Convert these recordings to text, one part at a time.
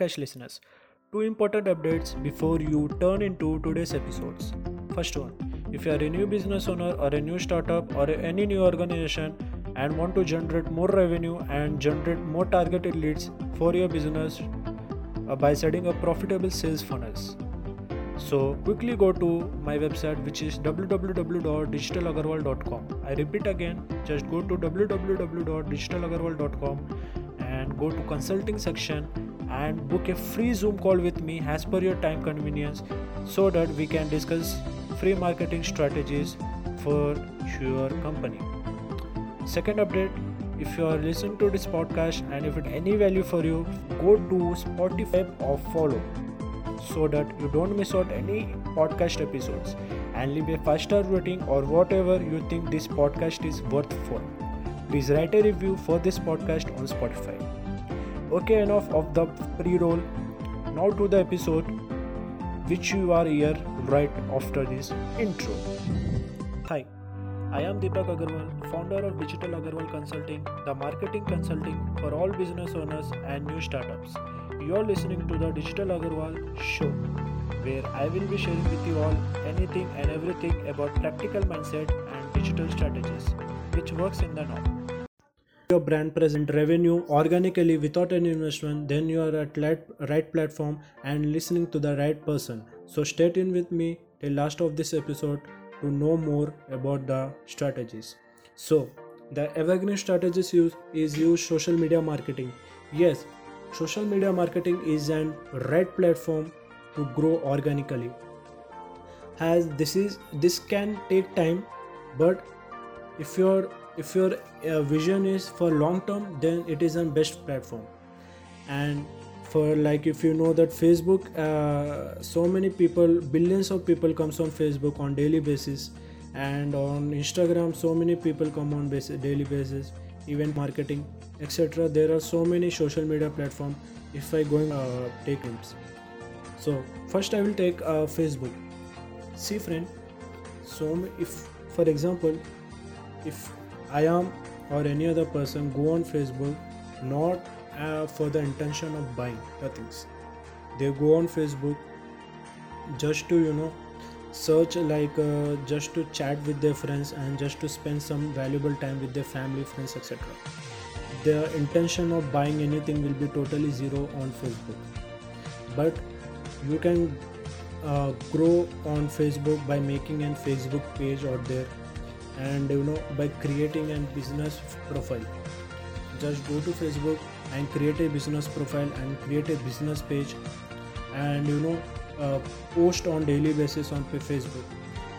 podcast listeners. Two important updates before you turn into today's episodes. First one, if you are a new business owner or a new startup or any new organization and want to generate more revenue and generate more targeted leads for your business uh, by setting up profitable sales funnels. So quickly go to my website which is www.digitalagarwal.com. I repeat again, just go to www.digitalagarwal.com and go to consulting section and book a free Zoom call with me as per your time convenience so that we can discuss free marketing strategies for your company. Second update if you are listening to this podcast and if it any value for you, go to Spotify or follow so that you don't miss out any podcast episodes and leave a five star rating or whatever you think this podcast is worth for. Please write a review for this podcast on Spotify. Okay, enough of the pre roll. Now to the episode, which you are here right after this intro. Hi, I am Deepak Agarwal, founder of Digital Agarwal Consulting, the marketing consulting for all business owners and new startups. You are listening to the Digital Agarwal show, where I will be sharing with you all anything and everything about practical mindset and digital strategies, which works in the now. Your brand present revenue organically without any investment, then you are at right platform and listening to the right person. So stay tuned with me till last of this episode to know more about the strategies. So the evergreen strategies use is use social media marketing. Yes, social media marketing is an right platform to grow organically. As this is this can take time, but if your if your uh, vision is for long term, then it is a best platform. And for like if you know that facebook uh, so many people billions of people comes on facebook on daily basis. And on instagram so many people come on basis, daily basis event marketing etc there are so many social media platform if i going uh, take tips so first i will take uh, facebook. See friend so if for example if i am or any other person go on facebook not uh, for the intention of buying the things. They go on facebook just to you know search like uh, just to chat with their friends and just to spend some valuable time with their family friends etc the intention of buying anything will be totally zero on facebook. But you can uh, grow on facebook by making an facebook page out there and you know by creating a business profile. Just go to facebook and create a business profile and create a business page and you know uh, post on daily basis on facebook.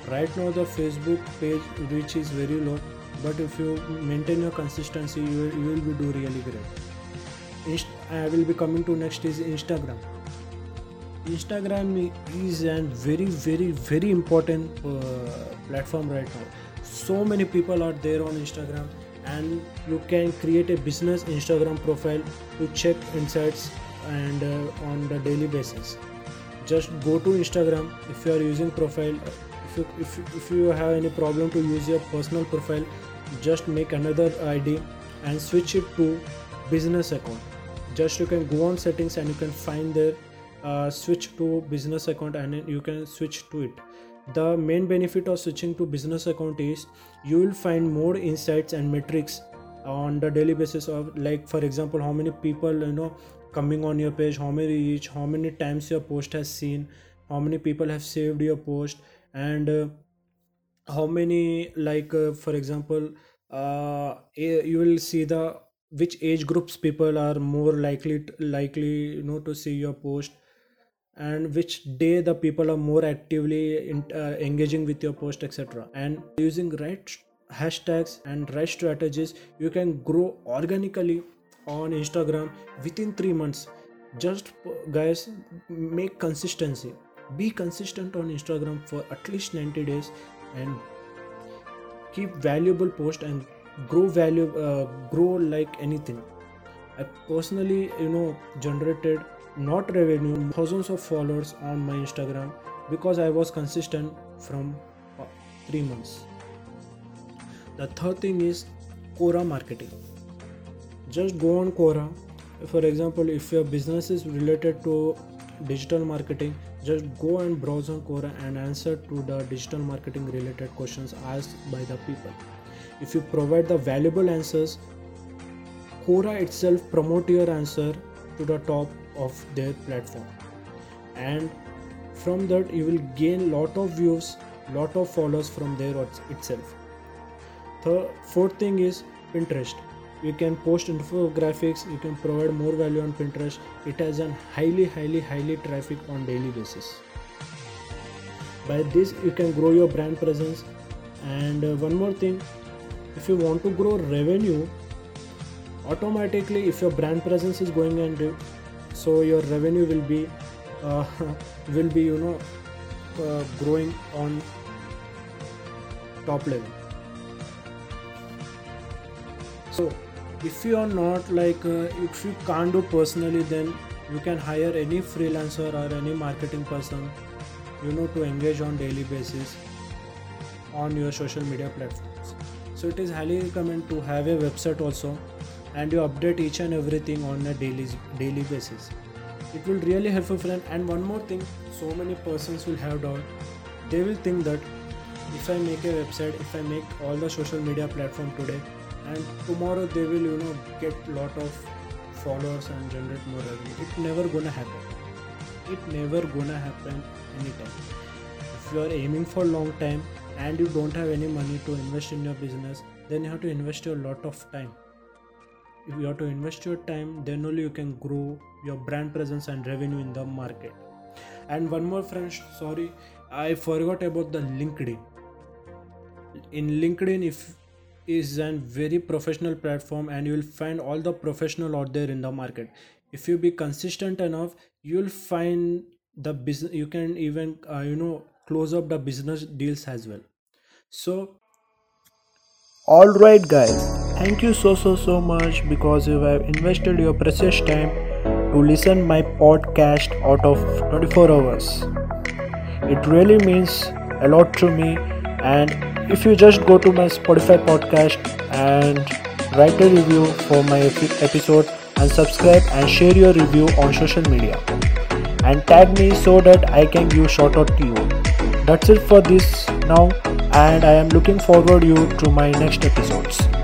Right now the facebook page reach is very low but if you maintain your consistency you will, you will be do really great. Inst- i will be coming to next is instagram. Instagram is a very very very important uh, platform right now so many people are there on instagram and you can create a business instagram profile to check insights and uh, on the daily basis. Just go to instagram if you are using profile. If you, if, if you have any problem to use your personal profile just make another id and switch it to business account. Just you can go on settings and you can find there uh, switch to business account and you can switch to it the main benefit of switching to business account is you will find more insights and metrics on the daily basis of like for example how many people you know coming on your page how many reach how many times your post has seen how many people have saved your post and uh, how many like uh, for example uh, you will see the which age groups people are more likely to, likely you know to see your post and which day the people are more actively in, uh, engaging with your post etc and using right hashtags and right strategies you can grow organically on instagram within 3 months. Just guys make consistency. Be consistent on instagram for at least 90 days and keep valuable post and grow value uh, grow like anything. I personally you know generated not revenue thousands of followers on my instagram because i was consistent from uh, 3 months. The third thing is quora marketing. Just go on quora. For example if your business is related to digital marketing just go and browse on quora and answer to the digital marketing related questions asked by the people. If you provide the valuable answers quora itself promote your answer to the top of their platform. And from that you will gain lot of views lot of followers from there itself. The fourth thing is pinterest. You can post infographics you can provide more value on pinterest. It has a highly highly highly traffic on daily basis. By this you can grow your brand presence. And uh, one more thing if you want to grow revenue automatically if your brand presence is going and so your revenue will be uh, will be you know uh, growing on top level. So if you are not like uh, if you can't do personally then you can hire any freelancer or any marketing person you know to engage on daily basis on your social media platforms. So it is highly recommended to have a website also and you update each and everything on a daily daily basis. It will really help for friend. And one more thing so many persons will have doubt. They will think that if i make a website if i make all the social media platform today and tomorrow they will you know get lot of followers and generate more revenue. It never gonna happen. It never gonna happen anytime. If you are aiming for long time and you don't have any money to invest in your business then you have to invest a lot of time if you have to invest your time then only you can grow your brand presence and revenue in the market. And one more friend sorry i forgot about the linkedin. In linkedin if is a very professional platform and you will find all the professional out there in the market. If you be consistent enough you'll find the business you can even uh, you know close up the business deals as well. So all right guys thank you so so so much because you have invested your precious time to listen my podcast out of 24 hours it really means a lot to me and if you just go to my Spotify podcast and write a review for my episode and subscribe and share your review on social media and tag me so that I can give shout out to you. That's it for this now and I am looking forward you to my next episodes.